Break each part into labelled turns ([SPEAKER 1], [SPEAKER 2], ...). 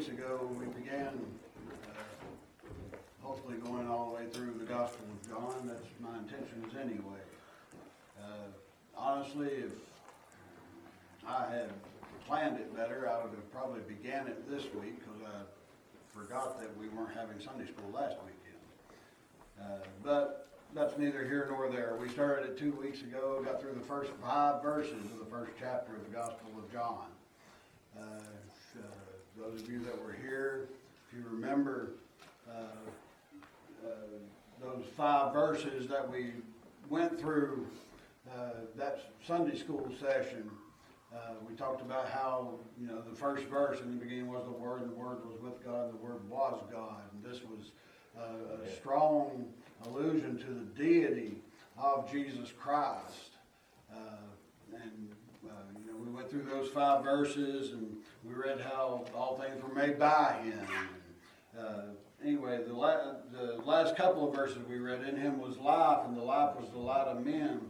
[SPEAKER 1] weeks ago, we began, uh, hopefully going all the way through the Gospel of John. That's my intentions anyway. Uh, Honestly, if I had planned it better, I would have probably began it this week because I forgot that we weren't having Sunday school last weekend. Uh, But that's neither here nor there. We started it two weeks ago, got through the first five verses of the first chapter of the Gospel of John. Uh, uh, Those of you that were here, if you remember, uh, uh, those five verses that we went through, uh, that Sunday school session, uh, we talked about how, you know, the first verse in the beginning was the Word, and the Word was with God, and the Word was God. And this was uh, a strong allusion to the deity of Jesus Christ. Uh, and, uh, you know, we went through those five verses and we read how all things were made by him. Uh, anyway, the, la- the last couple of verses we read, in him was life, and the life was the light of men.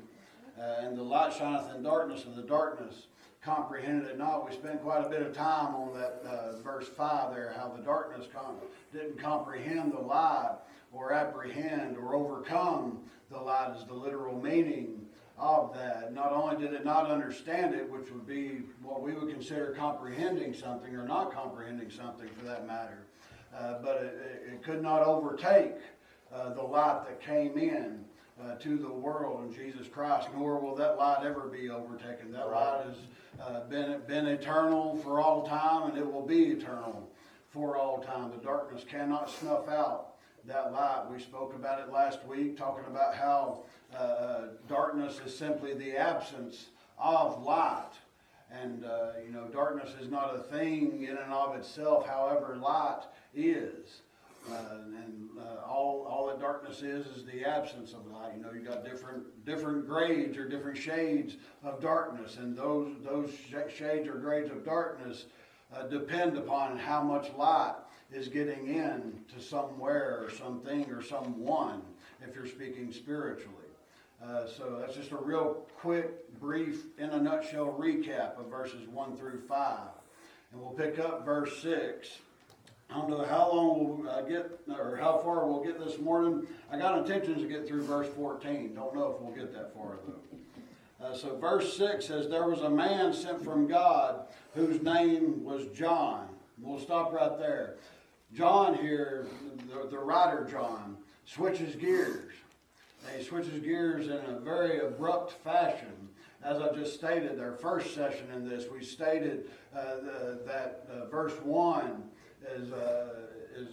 [SPEAKER 1] Uh, and the light shineth in darkness, and the darkness comprehended it not. We spent quite a bit of time on that uh, verse 5 there, how the darkness com- didn't comprehend the light, or apprehend, or overcome the light, is the literal meaning of that. Not only did it not understand it, which would be what we would consider comprehending something, or not comprehending something for that matter, uh, but it, it, could not overtake uh, the light that came in uh, to the world in Jesus Christ, nor will that light ever be overtaken. That light has uh, been, been eternal for all time, and it will be eternal for all time. The darkness cannot snuff out that light. We spoke about it last week, talking about how uh, darkness is simply the absence of light. And, uh, you know, darkness is not a thing in and of itself, however, light is. Uh, and uh, all, all that darkness is is the absence of light. You know, you got different different grades or different shades of darkness, and those those sh- shades or grades of darkness uh, depend upon how much light is getting in to somewhere or something or someone. If you're speaking spiritually, uh, so that's just a real quick, brief, in a nutshell recap of verses one through five, and we'll pick up verse six. I don't know how long we'll uh, get, or how far we'll get this morning. I got intentions to get through verse 14. Don't know if we'll get that far though. Uh, so verse 6 says, There was a man sent from God whose name was John. We'll stop right there. John here, the, the writer John, switches gears. He switches gears in a very abrupt fashion. As I just stated, our first session in this, we stated uh, the, that uh, verse 1 is, uh, is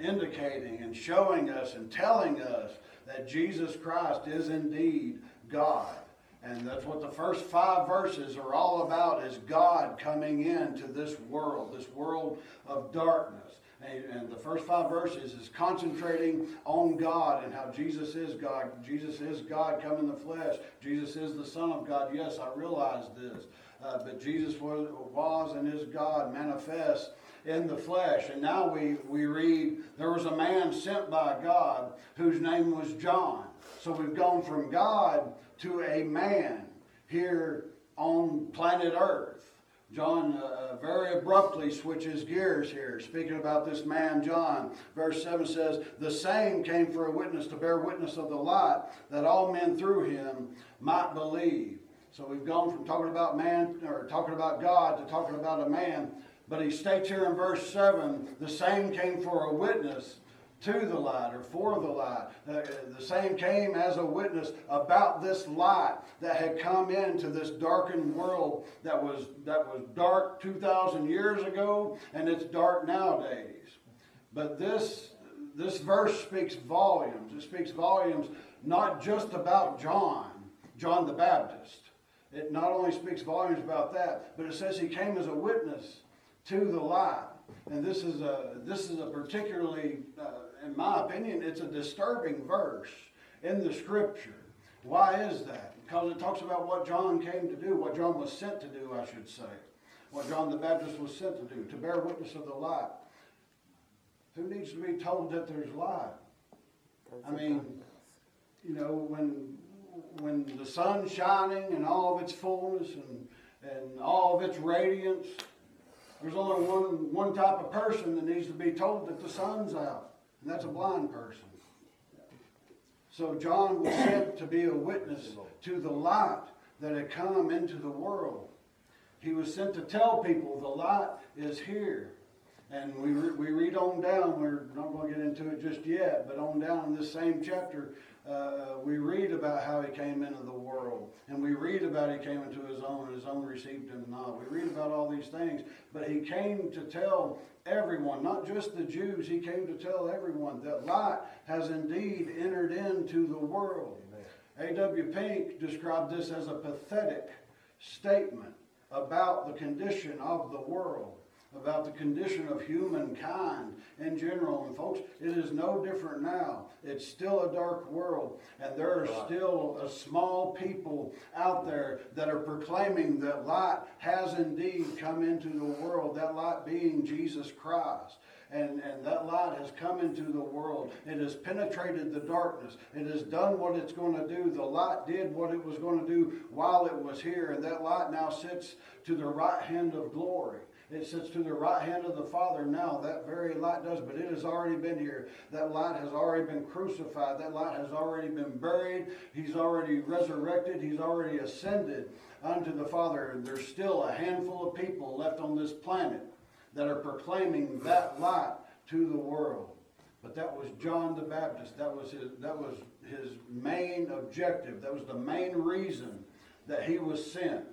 [SPEAKER 1] indicating and showing us and telling us that Jesus Christ is indeed God. And that's what the first five verses are all about is God coming into this world, this world of darkness. And, the first five verses is concentrating on God and how Jesus is God. Jesus is God come in the flesh. Jesus is the Son of God. Yes, I realize this. Uh, but Jesus was, was and is God manifest in the flesh. And now we, we read there was a man sent by God whose name was John. So we've gone from God to a man here on planet Earth. John uh, very abruptly switches gears here, speaking about this man, John. Verse 7 says, The same came for a witness to bear witness of the light, that all men through him might believe. So we've gone from talking about man, or talking about God, to talking about a man. But he states here in verse 7 the same came for a witness to the light or for the light. Uh, the same came as a witness about this light that had come into this darkened world that was, that was dark 2,000 years ago and it's dark nowadays. But this, this verse speaks volumes. It speaks volumes not just about John, John the Baptist. It not only speaks volumes about that, but it says he came as a witness to the light. And this is a this is a particularly, uh, in my opinion, it's a disturbing verse in the Scripture. Why is that? Because it talks about what John came to do, what John was sent to do, I should say, what John the Baptist was sent to do, to bear witness of the light. Who needs to be told that there's light? I mean, you know, when when the sun's shining in all of its fullness and, and all of its radiance, There's only one, one type of person that needs to be told that the sun's out, and that's a blind person. So John was sent to be a witness to the light that had come into the world. He was sent to tell people the light is here. And we, re- we read on down, we're not going to get into it just yet, but on down in this same chapter, uh, we read about how he came into the world. And we read about he came into his own, and his own received him not. We read about all these things. But he came to tell everyone, not just the Jews, he came to tell everyone that light has indeed entered into the world. A.W. Pink described this as a pathetic statement about the condition of the world, about the condition of humankind in general. And folks, it is no different now. It's still a dark world, and there are still a small people out there that are proclaiming that light has indeed come into the world, that light being Jesus Christ and, and that light has come into the world. It has penetrated the darkness. It has done what it's going to do. The light did what it was going to do while it was here, and that light now sits to the right hand of glory. It sits to the right hand of the Father now. That very light does, but it has already been here. That light has already been crucified. That light has already been buried. He's already resurrected. He's already ascended unto the Father. There's still a handful of people left on this planet that are proclaiming that light to the world. But that was John the Baptist. That was his, that was his main objective. That was the main reason that he was sent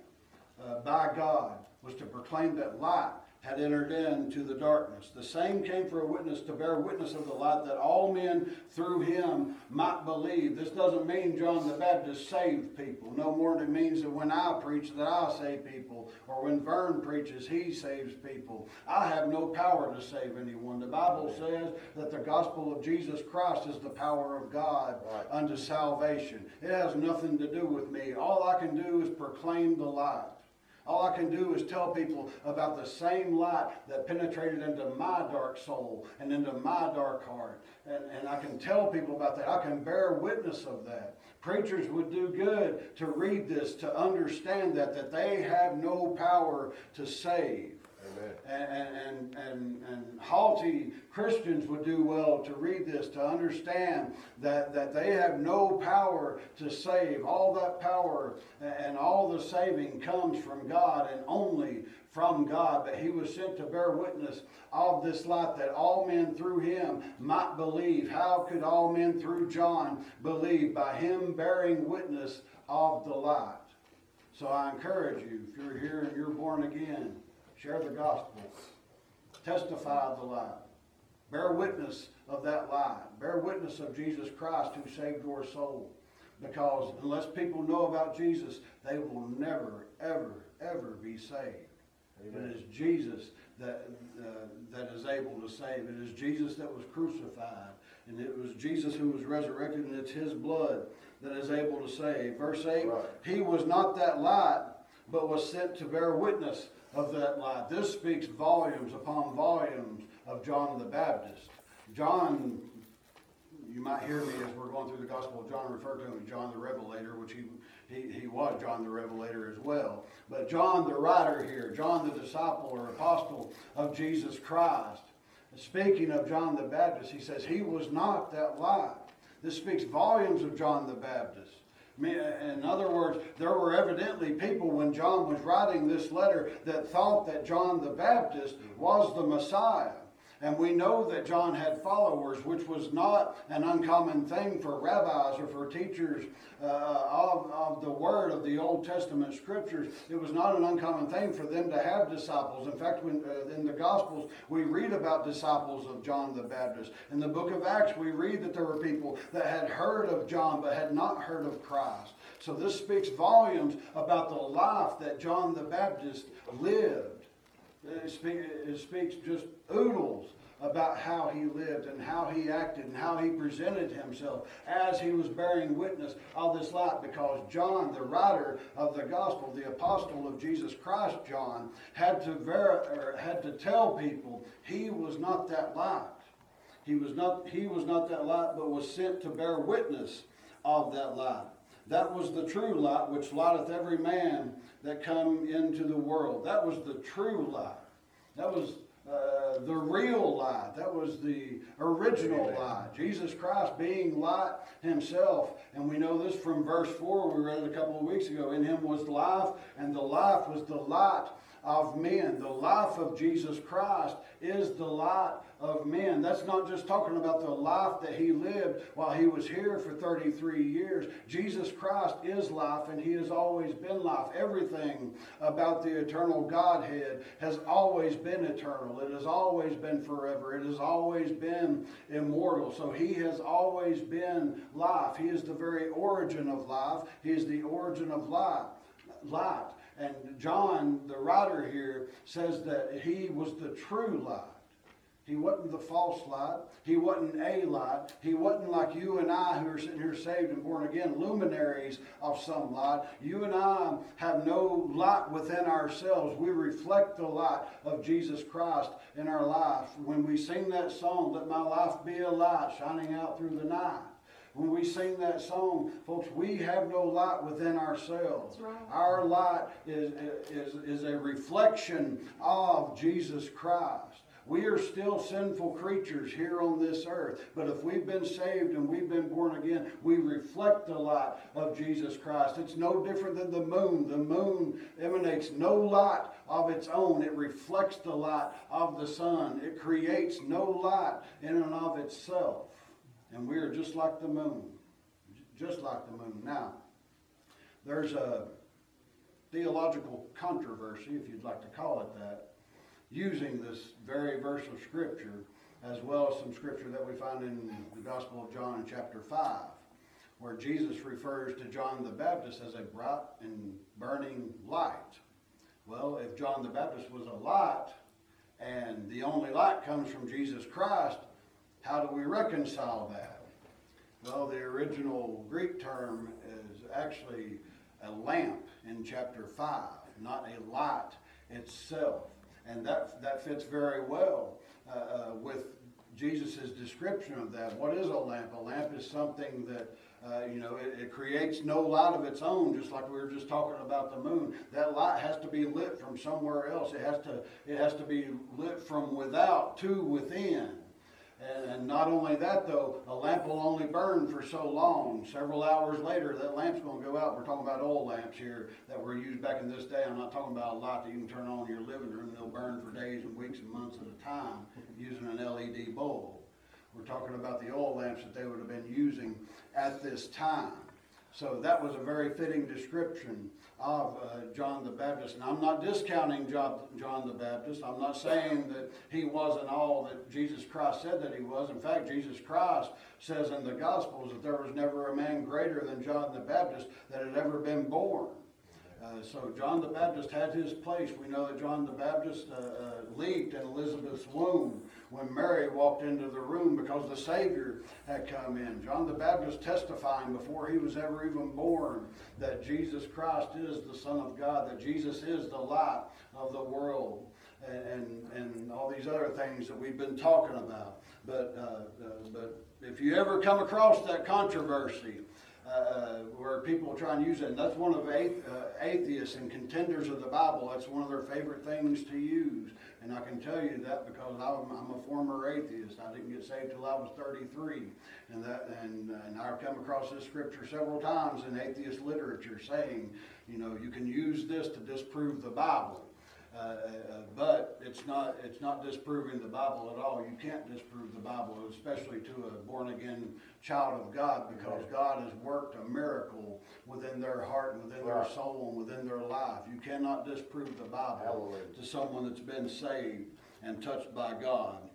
[SPEAKER 1] uh, by God, was to proclaim that light had entered into the darkness. The same came for a witness to bear witness of the light that all men through him might believe. This doesn't mean John the Baptist saved people. No more than it means that when I preach that I save people, or when Vern preaches he saves people. I have no power to save anyone. The Bible says that the gospel of Jesus Christ is the power of God
[SPEAKER 2] Right.
[SPEAKER 1] unto salvation. It has nothing to do with me. All I can do is proclaim the light. All I can do is tell people about the same light that penetrated into my dark soul and into my dark heart. And, and I can tell people about that. I can bear witness of that. Preachers would do good to read this, to understand that, that they have no power to save. And, and, and, and haughty Christians would do well to read this, to understand that, that they have no power to save. All that power and all the saving comes from God and only from God. But he was sent to bear witness of this light that all men through him might believe. How could all men through John believe? By him bearing witness of the light. So I encourage you, if you're here and you're born again, share the gospel, testify the light, bear witness of that light, bear witness of Jesus Christ who saved your soul. Because unless people know about Jesus, they will never, ever, ever be saved.
[SPEAKER 2] Amen.
[SPEAKER 1] It is Jesus that, uh, that is able to save. It is Jesus that was crucified. And it was Jesus who was resurrected, and it's his blood that is able to save. Verse 8
[SPEAKER 2] Right.
[SPEAKER 1] He was not that light, but was sent to bear witness of that light. This speaks volumes upon volumes of John the Baptist. John, you might hear me as we're going through the Gospel of John refer to him as John the Revelator, which he, he, he was John the Revelator as well. But John the writer here, John the disciple or apostle of Jesus Christ, speaking of John the Baptist, he says, He was not that light. This speaks volumes of John the Baptist. In other words, there were evidently people when John was writing this letter that thought that John the Baptist was the Messiah. And we know that John had followers, which was not an uncommon thing for rabbis or for teachers uh, of, of the Word of the Old Testament Scriptures. It was not an uncommon thing for them to have disciples. In fact, when, uh, in the Gospels, we read about disciples of John the Baptist. In the book of Acts, we read that there were people that had heard of John but had not heard of Christ. So this speaks volumes about the life that John the Baptist lived. It, speak, it speaks just oodles about how he lived and how he acted and how he presented himself as he was bearing witness of this light because John, the writer of the gospel, the apostle of Jesus Christ, John, had to, ver- or had to tell people he was not that light. He was not, he was not that light, but was sent to bear witness of that light. That was the true light which lighteth every man that come into the world. That was the true light. That was uh, the real light. That was the original light. Jesus Christ being light himself. And we know this from verse 4, we read it a couple of weeks ago. In him was life, and the life was the light of men. The life of Jesus Christ is the light of men. That's not just talking about the life that he lived while he was here for 33 years. Jesus Christ is life and he has always been life. Everything about the eternal Godhead has always been eternal. It has always been forever. It has always been immortal. So he has always been life. He is the very origin of life. He is the origin of life. Light. And John, the writer here, says that he was the true light. He wasn't the false light. He wasn't a light. He wasn't like you and I who are sitting here saved and born again, luminaries of some light. You and I have no light within ourselves. We reflect the light of Jesus Christ in our life. When we sing that song, Let My Life Be a Light Shining Out Through the Night. When we sing that song, folks, we have no light within ourselves.
[SPEAKER 2] Right.
[SPEAKER 1] Our light is, is, is a reflection of Jesus Christ. We are still sinful creatures here on this earth, but if we've been saved and we've been born again, we reflect the light of Jesus Christ. It's no different than the moon. The moon emanates no light of its own, it reflects the light of the sun. It creates no light in and of itself. And we are just like the moon, just like the moon. Now, there's a theological controversy, if you'd like to call it that, using this very verse of Scripture, as well as some Scripture that we find in the Gospel of John in chapter 5, where Jesus refers to John the Baptist as a bright and burning light. Well, if John the Baptist was a light, and the only light comes from Jesus Christ, how do we reconcile that? Well, the original Greek term is actually a lamp in chapter 5, not a light itself. And that, that fits very well uh, uh, with Jesus' description of that. What is a lamp? A lamp is something that, uh, you know, it, it creates no light of its own, just like we were just talking about the moon. That light has to be lit from somewhere else. It has to, it has to be lit from without to within. And, not only that, though, a lamp will only burn for so long. Several hours later, that lamp's going to go out. We're talking about old lamps here that were used back in this day. I'm not talking about a light that you can turn on in your living room. They'll burn for days and weeks and months at a time using an LED bulb. We're talking about the oil lamps that they would have been using at this time. So that was a very fitting description of uh, John the Baptist. And I'm not discounting John, John the Baptist. I'm not saying that he wasn't all that Jesus Christ said that he was. In fact, Jesus Christ says in the Gospels that there was never a man greater than John the Baptist that had ever been born. Uh, so John the Baptist had his place. We know that John the Baptist uh, uh, leaped in Elizabeth's womb when Mary walked into the room because the Savior had come in. John the Baptist testifying before he was ever even born that Jesus Christ is the Son of God, that Jesus is the light of the world, and, and, and all these other things that we've been talking about. But, uh, uh, but if you ever come across that controversy, uh, where people try and use it. And that's one of uh, atheists and contenders of the Bible. That's one of their favorite things to use. And I can tell you that because I'm, I'm a former atheist. I didn't get saved till I was 33. And, that, and, and I've come across this scripture several times in atheist literature saying, you know, you can use this to disprove the Bible. Uh, uh, but it's not it's not disproving the Bible at all. You can't disprove the Bible, especially to a born again child of God, because God has worked a miracle within their heart and within
[SPEAKER 3] Right.
[SPEAKER 1] their soul and within their life. You cannot disprove the Bible
[SPEAKER 3] Hallelujah.
[SPEAKER 1] to someone that's been saved and touched by God.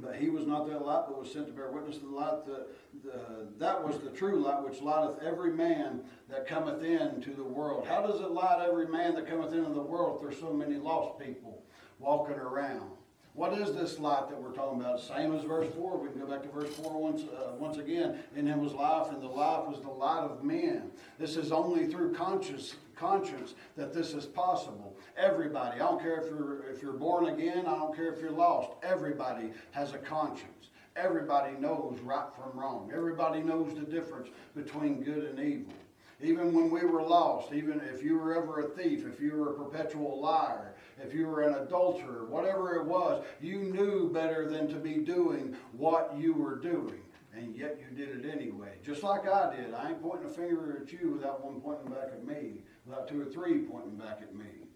[SPEAKER 1] But he was not that light, but was sent to bear witness to the light. The, the, that was the true light, which lighteth every man that cometh into the world. How does it light every man that cometh into the world if there's so many lost people walking around? What is this light that we're talking about? Same as verse 4. We can go back to verse 4 once, uh, once again. In him was life, and the life was the light of men. This is only through conscious, conscience that this is possible. Everybody, I don't care if you're, if you're born again, I don't care if you're lost, everybody has a conscience. Everybody knows right from wrong. Everybody knows the difference between good and evil. Even when we were lost, even if you were ever a thief, if you were a perpetual liar, if you were an adulterer, whatever it was, you knew better than to be doing what you were doing. And yet you did it anyway. Just like I did. I ain't pointing a finger at you without one pointing back at me, without two or three pointing back at me.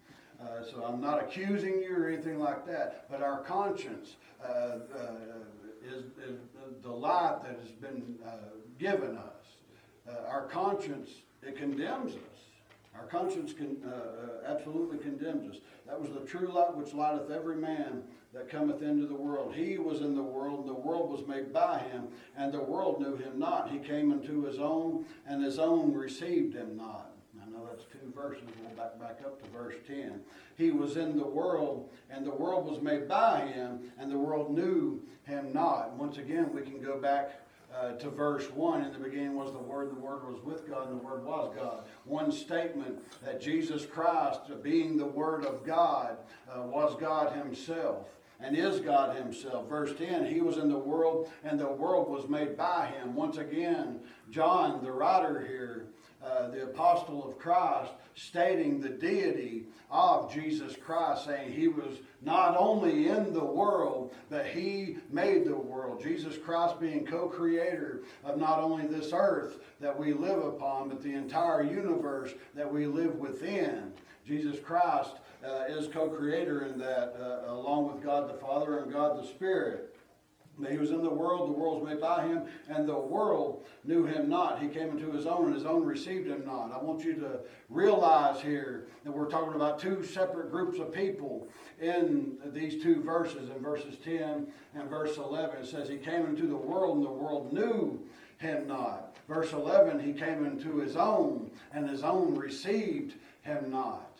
[SPEAKER 1] Uh, so I'm not accusing you or anything like that, but our conscience uh, uh, is, is, the light that has been uh, given us. Uh, our conscience, it condemns us. Our conscience can, absolutely condemns us. That was the true light which lighteth every man that cometh into the world. He was in the world, and the world was made by him, and the world knew him not. He came into his own, and his own received him not. That's two verses. We'll back, back up to verse 10. He was in the world, and the world was made by him, and the world knew him not. Once again, we can go back uh, to verse 1 in the beginning was the word the word was with god and the word was god one statement that jesus christ being the word of god uh, was god himself and is God Himself. Verse 10 He was in the world, and the world was made by Him. Once again, John, the writer here, uh, the apostle of Christ, stating the deity of Jesus Christ, saying he was not only in the world, but he made the world. Jesus Christ being co creator of not only this earth that we live upon, but the entire universe that we live within. Jesus Christ uh, is co creator in that, uh, along with God the Father and God the Spirit. He was in the world, the world was made by him, and the world knew him not. He came into his own, and his own received him not. I want you to realize here that we're talking about two separate groups of people in these two verses, in verses 10 and verse 11. It says, He came into the world, and the world knew him not. Verse 11, He came into his own, and his own received him not.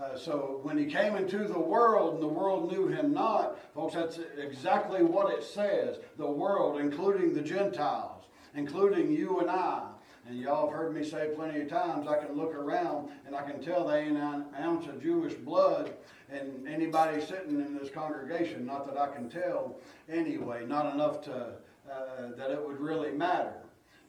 [SPEAKER 1] Uh, so when he came into the world and the world knew him not, folks, that's exactly what it says. The world, including the Gentiles, including you and I. And y'all have heard me say plenty of times, I can look around and I can tell they ain't an ounce of Jewish blood in anybody sitting in this congregation. Not that I can tell anyway, not enough to, uh, that it would really matter.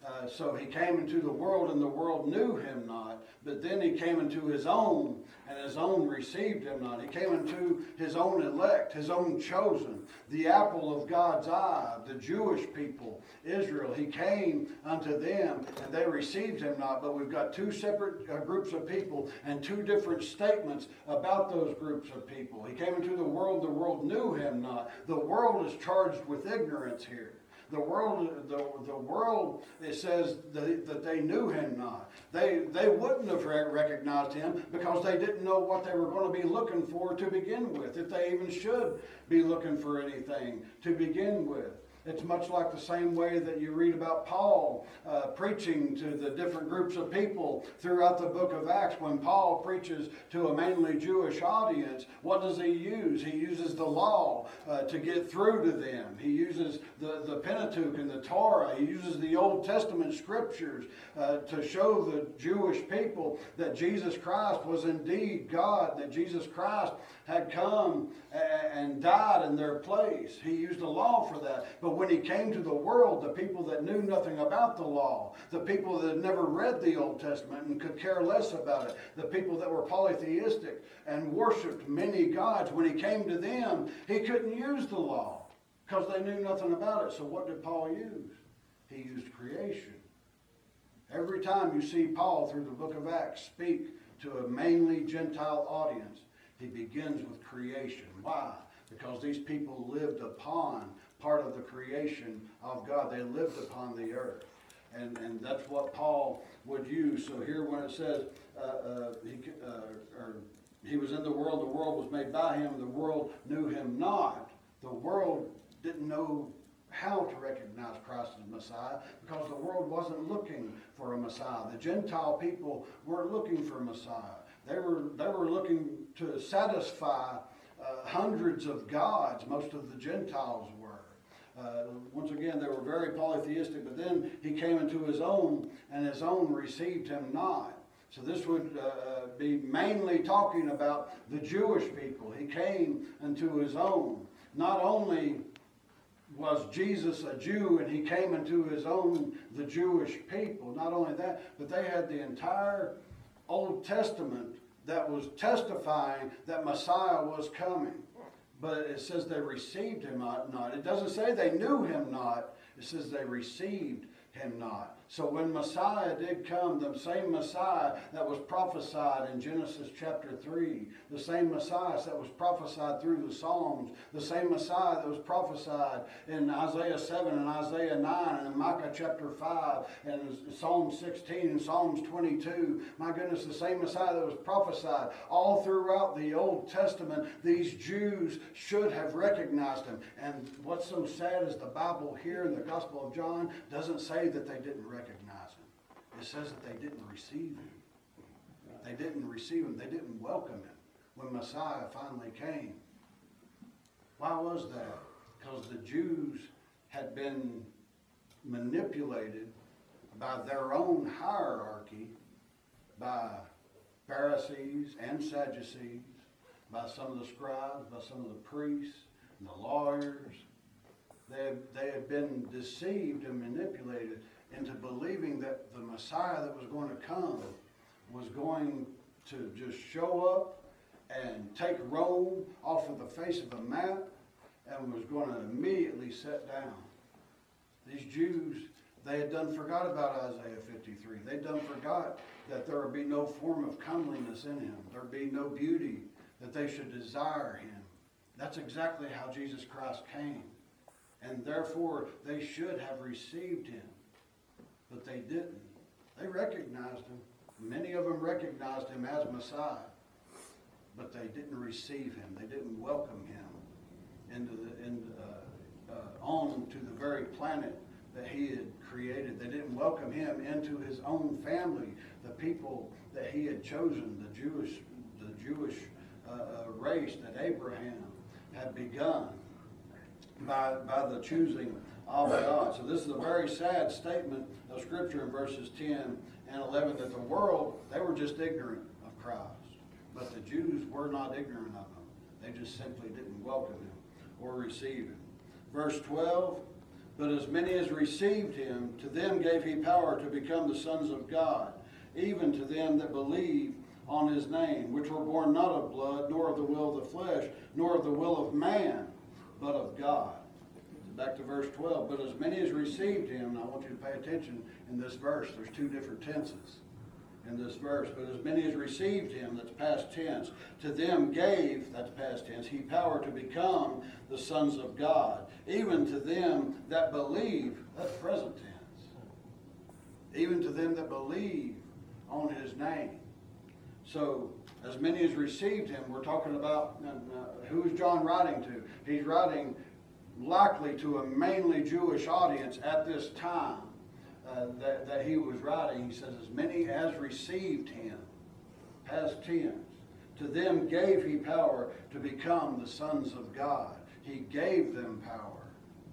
[SPEAKER 1] Uh, so he came into the world and the world knew him not, but then he came into his own and his own received him not. He came into his own elect, his own chosen, the apple of God's eye, the Jewish people, Israel. He came unto them and they received him not. But we've got two separate uh, groups of people and two different statements about those groups of people. He came into the world, the world knew him not. The world is charged with ignorance here. The world, the, the world, it says that, that they knew him not. They, they wouldn't have recognized him because they didn't know what they were going to be looking for to begin with, if they even should be looking for anything to begin with. It's much like the same way that you read about Paul uh, preaching to the different groups of people throughout the book of Acts. When Paul preaches to a mainly Jewish audience, what does he use? He uses the law uh, to get through to them. He uses the, the Pentateuch and the Torah. He uses the Old Testament scriptures uh, to show the Jewish people that Jesus Christ was indeed God, that Jesus Christ had come and died in their place. He used the law for that. But when he came to the world, the people that knew nothing about the law, the people that had never read the Old Testament and could care less about it, the people that were polytheistic and worshiped many gods, when he came to them, he couldn't use the law because they knew nothing about it. So what did Paul use? He used creation. Every time you see Paul through the book of Acts speak to a mainly Gentile audience, he begins with creation. Why? Because these people lived upon part of the creation of God. They lived upon the earth. And, and that's what Paul would use. So here when it says uh, uh, he, uh, or he was in the world, the world was made by him, the world knew him not. The world didn't know how to recognize Christ as Messiah because the world wasn't looking for a Messiah. The Gentile people weren't looking for a Messiah. They were, they were looking to satisfy uh, hundreds of gods, most of the Gentiles. Uh, once again, they were very polytheistic, but then he came into his own, and his own received him not. So this would uh, uh, be mainly talking about the Jewish people. He came into his own. Not only was Jesus a Jew and he came into his own, the Jewish people, not only that, but they had the entire Old Testament that was testifying that Messiah was coming. But it says they received him not. It doesn't say they knew him not. It says they received him not. So when Messiah did come, the same Messiah that was prophesied in Genesis chapter 3, the same Messiah that was prophesied through the Psalms, the same Messiah that was prophesied in Isaiah 7 and Isaiah 9 and Micah chapter 5 and Psalm 16 and Psalms 22. My goodness, the same Messiah that was prophesied all throughout the Old Testament, these Jews should have recognized him. And what's so sad is the Bible here in the Gospel of John doesn't say that they didn't recognize. It says that they didn't receive him. They didn't receive him. They didn't welcome him when Messiah finally came. Why was that? Because the Jews had been manipulated by their own hierarchy, by Pharisees and Sadducees, by some of the scribes, by some of the priests, and the lawyers. They, they had been deceived and manipulated into believing that the Messiah that was going to come was going to just show up and take Rome off of the face of the map and was going to immediately set down. These Jews, they had done forgot about Isaiah 53. They'd done forgot that there would be no form of comeliness in him. There'd be no beauty, that they should desire him. That's exactly how Jesus Christ came. And therefore, they should have received him but they didn't. They recognized him. Many of them recognized him as Messiah, but they didn't receive him. They didn't welcome him into the, in, uh, uh, on to the very planet that he had created. They didn't welcome him into his own family, the people that he had chosen, the Jewish, the Jewish uh, uh race that Abraham had begun by, by the choosing Oh, of God. So this is a very sad statement of Scripture in verses 10 and 11 that the world, they were just ignorant of Christ. But the Jews were not ignorant of him. They just simply didn't welcome him or receive him. Verse 12, but as many as received him, to them gave he power to become the sons of God, even to them that believe on his name, which were born not of blood, nor of the will of the flesh, nor of the will of man, but of God back to verse 12. But as many as received him, I want you to pay attention in this verse, there's two different tenses in this verse. But as many as received him, that's past tense, to them gave, that's past tense, he power to become the sons of God, even to them that believe, that's present tense. Even to them that believe on his name. So, as many as received him, we're talking about uh, who is John writing to? He's writing likely to a mainly Jewish audience at this time uh, that, that he was writing. He says, As many as received him, past tense, to them gave he power to become the sons of God. He gave them power,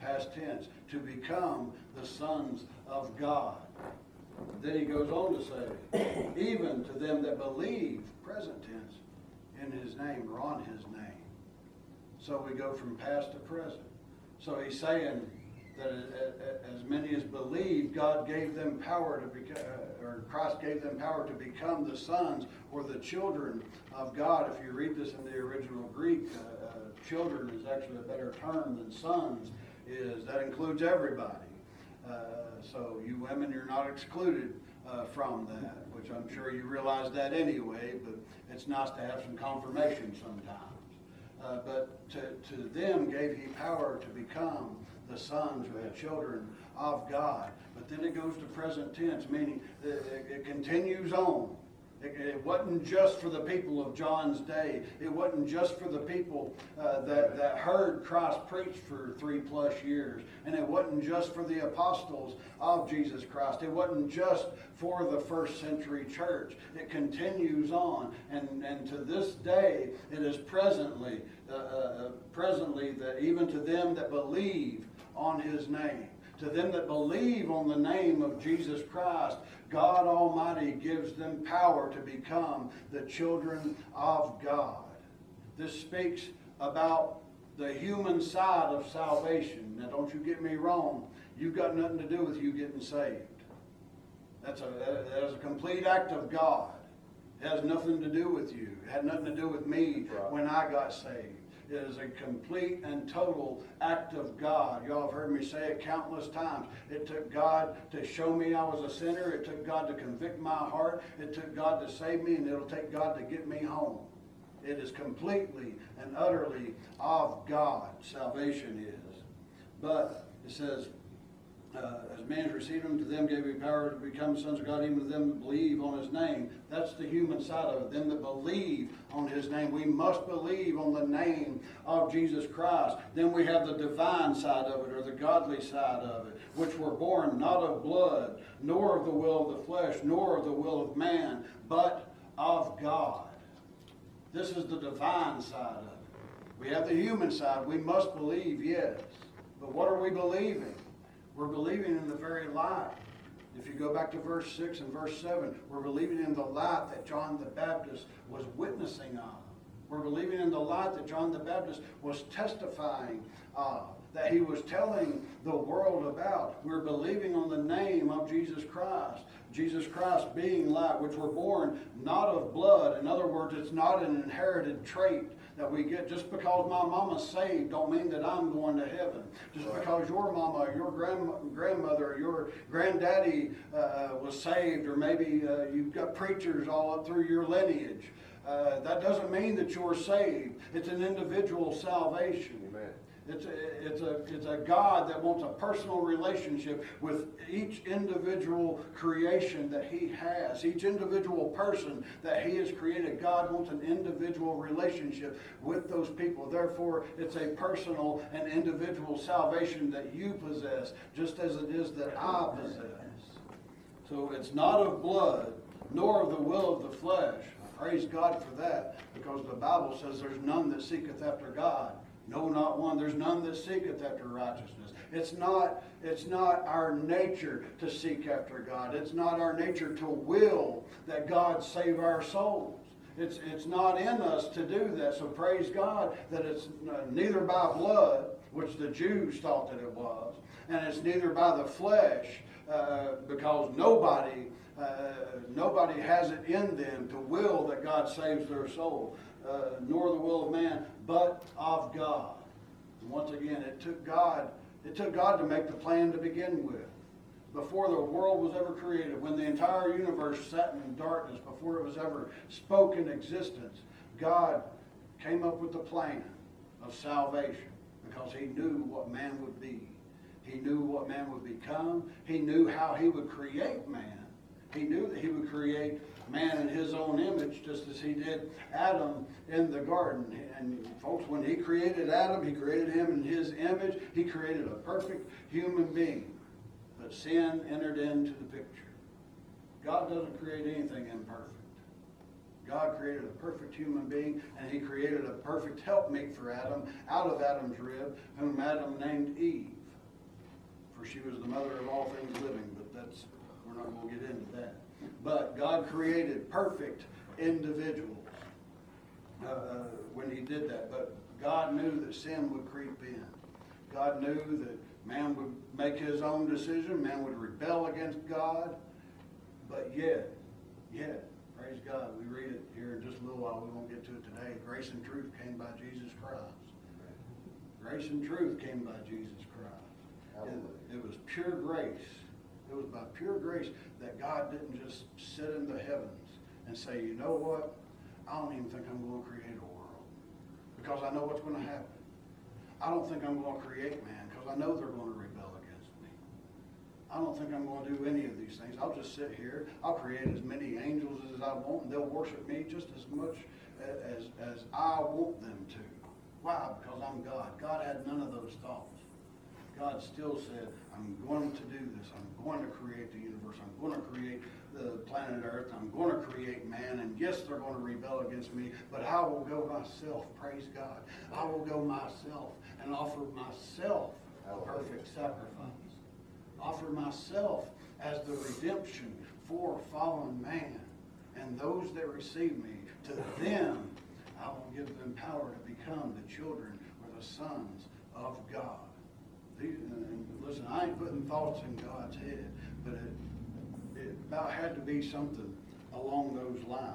[SPEAKER 1] past tense, to become the sons of God. Then he goes on to say, even to them that believe, present tense, in his name or on his name. So we go from past to present. So he's saying that as many as believe, God gave them power to become, uh, or Christ gave them power to become the sons or the children of God. If you read this in the original Greek, uh, uh, children is actually a better term than sons. Is that includes everybody? Uh, so you women, you're not excluded uh, from that, which I'm sure you realize that anyway. But it's nice to have some confirmation sometimes. Uh, but to, to them gave he power to become the sons or the children of God. But then it goes to present tense, meaning it, it continues on. It, it, wasn't just for the people of John's day. It wasn't just for the people uh, that, that heard Christ preach for three plus years. And it wasn't just for the apostles of Jesus Christ. It wasn't just for the first century church. It continues on. And, and to this day, it is presently, uh, uh, presently that even to them that believe on his name, to them that believe on the name of Jesus Christ, God Almighty gives them power to become the children of God. This speaks about the human side of salvation. Now, don't you get me wrong. You've got nothing to do with you getting saved. That's a, that is a complete act of God. It has nothing to do with you. It had nothing to do with me
[SPEAKER 2] Right.
[SPEAKER 1] when I got saved. It is a complete and total act of God. Y'all have heard me say it countless times. It took God to show me I was a sinner. It took God to convict my heart. It took God to save me, and it'll take God to get me home. It is completely and utterly of God. Salvation is. But it says, uh, as man received him, to them gave he power to become sons of God, even to them that believe on his name. That's the human side of it. Them that believe on his name. We must believe on the name of Jesus Christ. Then we have the divine side of it, or the godly side of it, which were born not of blood, nor of the will of the flesh, nor of the will of man, but of God. This is the divine side of it. We have the human side. We must believe, yes. But what are we believing? We're believing in the very light. If you go back to verse 6 and verse 7, we're believing in the light that John the Baptist was witnessing of. We're believing in the light that John the Baptist was testifying of, that he was telling the world about. We're believing on the name of Jesus Christ. Jesus Christ being light, which were born not of blood. In other words, it's not an inherited trait that we get just because my mama's saved don't mean that I'm going to heaven. Just
[SPEAKER 2] Right.
[SPEAKER 1] because your mama, your grand, grandmother, your granddaddy uh, was saved, or maybe uh, you've got preachers all up through your lineage, uh, that doesn't mean that you're saved. It's an individual salvation.
[SPEAKER 2] Amen.
[SPEAKER 1] It's a, it's a, it's a God that wants a personal relationship with each individual creation that He has, each individual person that He has created. God wants an individual relationship with those people. Therefore, it's a personal and individual salvation that you possess, just as it is that I possess. So it's not of blood, nor of the will of the flesh. Praise God for that, because the Bible says there's none that seeketh after God. No, not one. There's none that seeketh after righteousness. It's not, it's not our nature to seek after God. It's not our nature to will that God save our souls. It's, it's not in us to do that. So praise God that it's neither by blood, which the Jews thought that it was, and it's neither by the flesh, uh, because nobody, uh, nobody has it in them to will that God saves their soul, uh, nor the will of man, but of God. And once again, it took God, it took God to make the plan to begin with. Before the world was ever created, when the entire universe sat in darkness, before it was ever spoken existence, God came up with the plan of salvation because he knew what man would be. He knew what man would become. He knew how he would create man. He knew that he would create man in his own image, just as he did Adam in the garden. And folks, when he created Adam, he created him in his image. He created a perfect human being. But sin entered into the picture. God doesn't create anything imperfect. God created a perfect human being, and he created a perfect helpmate for Adam out of Adam's rib, whom Adam named Eve. For she was the mother of all things living, but that's, we're not going to get into that. But God created perfect individuals uh, uh, when he did that. But God knew that sin would creep in. God knew that man would make his own decision, man would rebel against God, but yet, yet, praise God, we read it here in just a little while, we won't get to it today. Grace and truth came by Jesus Christ. Grace and truth came by Jesus Christ. It, it was pure grace. It was by pure grace that God didn't just sit in the heavens and say, you know what? I don't even think I'm going to create a world because I know what's going to happen. I don't think I'm going to create man because I know they're going to rebel against me. I don't think I'm going to do any of these things. I'll just sit here. I'll create as many angels as I want, and they'll worship me just as much as, as I want them to. Why? Because I'm God. God had none of those thoughts. God still said, I'm going to do this. I'm going to create the universe. I'm going to create the planet Earth. I'm going to create man. And yes, they're going to rebel against me, but I will go myself. Praise God. I will go myself and offer myself a perfect sacrifice. Offer myself as the redemption for fallen man. And those that receive me, to them I will give them power to become the children or the sons of God. And listen, I ain't putting thoughts in God's head, but it, it about had to be something along those lines.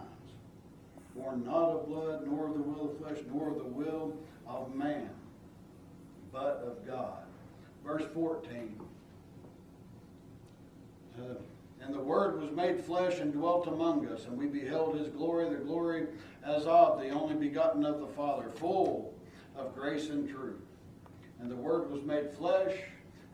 [SPEAKER 1] born not of blood, nor of the will of flesh, nor of the will of man, but of God. Verse 14. Uh, and the Word was made flesh and dwelt among us, and we beheld his glory, the glory as of the only begotten of the Father, full of grace and truth. And the Word was made flesh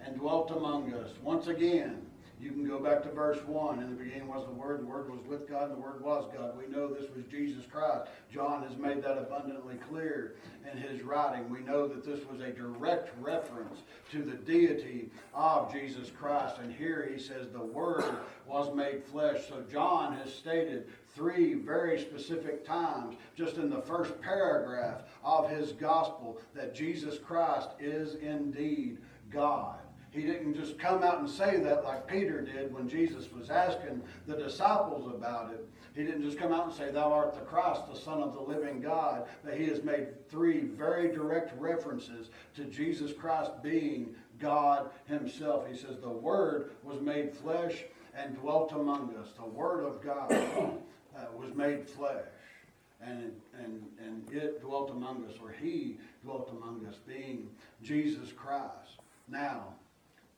[SPEAKER 1] and dwelt among us. Once again, you can go back to verse 1. In the beginning was the Word, the Word was with God, and the Word was God. We know this was Jesus Christ. John has made that abundantly clear in his writing. We know that this was a direct reference to the deity of Jesus Christ. And here he says the Word was made flesh. So John has stated three very specific times, just in the first paragraph of his gospel, that Jesus Christ is indeed God. He didn't just come out and say that like Peter did when Jesus was asking the disciples about it. He didn't just come out and say, Thou art the Christ, the Son of the living God. But he has made three very direct references to Jesus Christ being God himself. He says, The Word was made flesh and dwelt among us. The Word of God uh, was made flesh. And, and, and it dwelt among us, or he dwelt among us, being Jesus Christ. Now,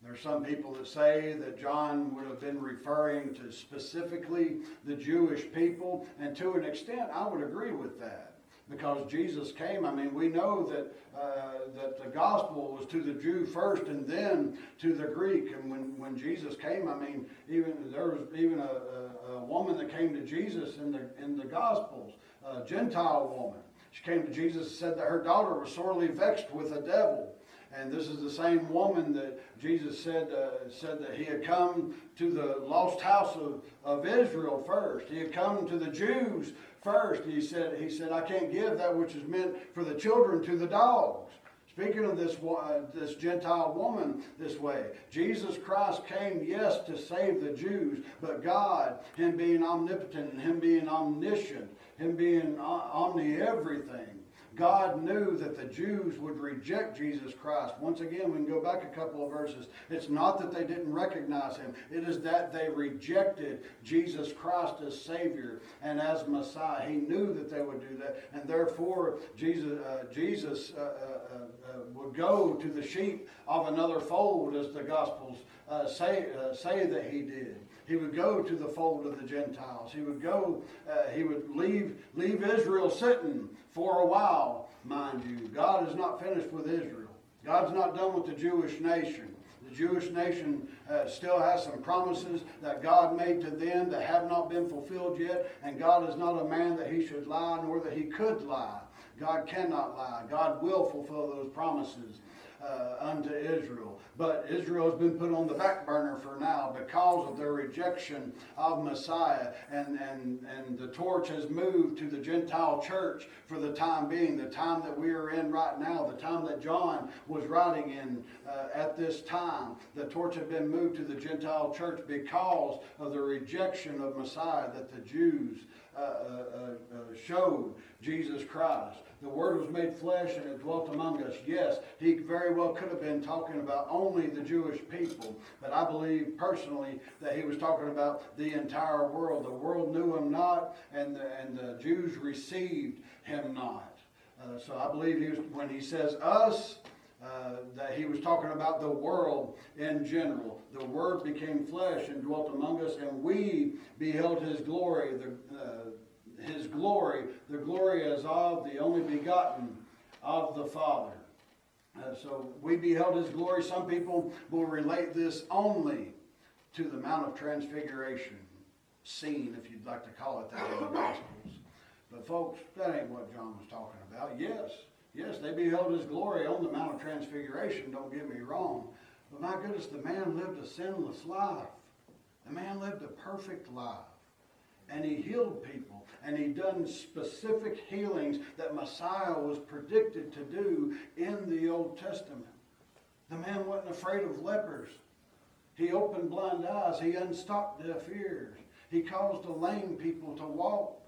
[SPEAKER 1] there's some people that say that John would have been referring to specifically the Jewish people, and to an extent, I would agree with that. Because Jesus came, I mean, we know that uh, that the gospel was to the Jew first, and then to the Greek. And when, when Jesus came, I mean, even there was even a, a, a woman that came to Jesus in the in the Gospels, a Gentile woman. She came to Jesus and said that her daughter was sorely vexed with a devil. And this is the same woman that Jesus said uh, said that he had come to the lost house of, of Israel first. He had come to the Jews first. He said, he said, I can't give that which is meant for the children to the dogs. Speaking of this, uh, this Gentile woman this way, Jesus Christ came, yes, to save the Jews, but God, Him being omnipotent and Him being omniscient, Him being omni everything, God knew that the Jews would reject Jesus Christ. Once again, we can go back a couple of verses. It's not that they didn't recognize him, it is that they rejected Jesus Christ as Savior and as Messiah. He knew that they would do that, and therefore Jesus, uh, Jesus uh, uh, uh would go to the sheep of another fold, as the Gospels uh, say, uh, say that he did. He would go to the fold of the Gentiles. He would go, uh, he would leave, leave Israel sitting for a while, mind you. God is not finished with Israel. God's not done with the Jewish nation. The Jewish nation uh, still has some promises that God made to them that have not been fulfilled yet, and God is not a man that he should lie, nor that he could lie. God cannot lie. God will fulfill those promises uh, unto Israel. But Israel has been put on the back burner for now because of their rejection of Messiah. And, and, and the torch has moved to the Gentile church for the time being, the time that we are in right now, the time that John was writing in uh, at this time. The torch had been moved to the Gentile church because of the rejection of Messiah that the Jews uh, uh, uh, showed Jesus Christ. The Word was made flesh and it dwelt among us. Yes, he very well could have been talking about only the Jewish people, but I believe personally that he was talking about the entire world. The world knew him not, and the, and the Jews received him not. Uh, so I believe he was, when he says us, uh, that he was talking about the world in general. The Word became flesh and dwelt among us, and we beheld His glory, the, uh, His glory, the glory as of the only begotten of the Father. Uh, so we beheld His glory. Some people will relate this only to the Mount of Transfiguration scene, if you'd like to call it that in the Gospels. But folks, that ain't what John was talking about. Yes, Yes, they beheld his glory on the Mount of Transfiguration, don't get me wrong. But my goodness, the man lived a sinless life. The man lived a perfect life. And he healed people. And he done specific healings that Messiah was predicted to do in the Old Testament. The man wasn't afraid of lepers. He opened blind eyes. He unstopped deaf ears. He caused the lame people to walk.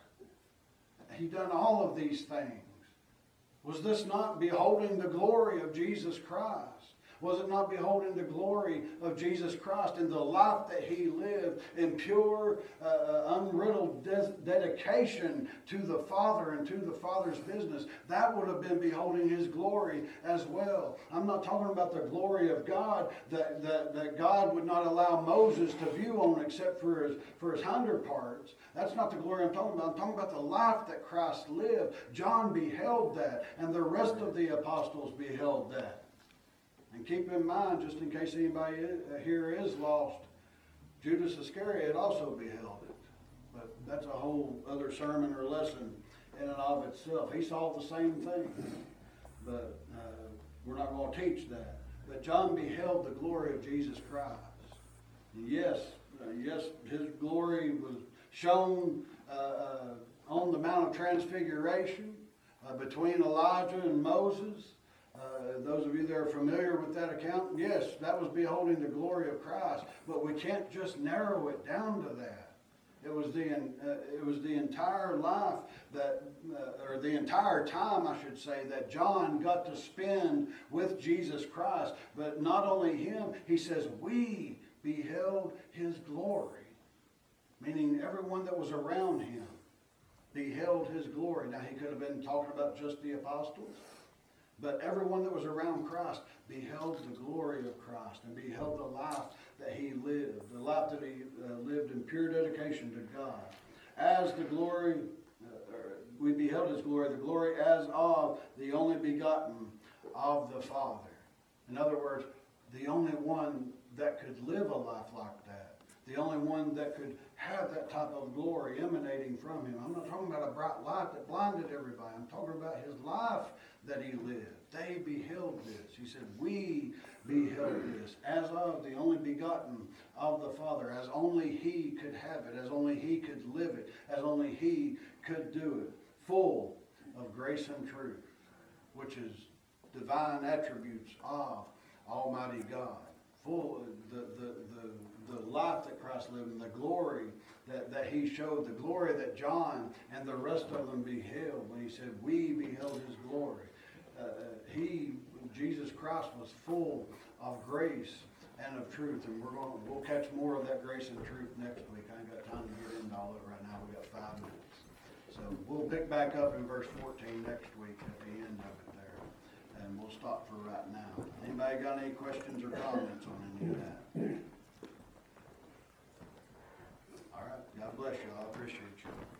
[SPEAKER 1] He done all of these things. Was this not beholding the glory of Jesus Christ? Was it not beholding the glory of Jesus Christ and the life that he lived in pure, uh, uh, unriddled dedication to the Father and to the Father's business? That would have been beholding his glory as well. I'm not talking about the glory of God that, that, that God would not allow Moses to view on except for his, for his hinder parts. That's not the glory I'm talking about. I'm talking about the life that Christ lived. John beheld that, and the rest of the apostles beheld that. And keep in mind, just in case anybody here is lost, Judas Iscariot also beheld it. But that's a whole other sermon or lesson in and of itself. He saw the same thing. But uh, we're not going to teach that. But John beheld the glory of Jesus Christ. And yes, uh, yes, his glory was shown uh, uh, on the Mount of Transfiguration uh, between Elijah and Moses. Uh, those of you that are familiar with that account, yes, that was beholding the glory of Christ. But we can't just narrow it down to that. It was the uh, it was the entire life that, uh, or the entire time, I should say, that John got to spend with Jesus Christ. But not only him, he says, we beheld his glory, meaning everyone that was around him beheld his glory. Now he could have been talking about just the apostles. But everyone that was around Christ beheld the glory of Christ and beheld the life that he lived, the life that he uh, lived in pure dedication to God. As the glory, uh, we beheld his glory, the glory as of the only begotten of the Father. In other words, the only one that could live a life like that, the only one that could have that type of glory emanating from him. I'm not talking about a bright light that blinded everybody. I'm talking about his life that he lived. They beheld this. He said, We beheld this as of the only begotten of the Father, as only he could have it, as only he could live it, as only he could do it, full of grace and truth, which is divine attributes of Almighty God. Full the the the, the life that Christ lived and the glory that, that he showed, the glory that John and the rest of them beheld when he said, We beheld his glory. Uh, he, Jesus Christ, was full of grace and of truth, and we're going we'll catch more of that grace and truth next week. I ain't got time to get into all of it right now. We got five minutes, so we'll pick back up in verse 14 next week at the end of it there, and we'll stop for right now. Anybody got any questions or comments on any of that? All right. God bless you. I appreciate you.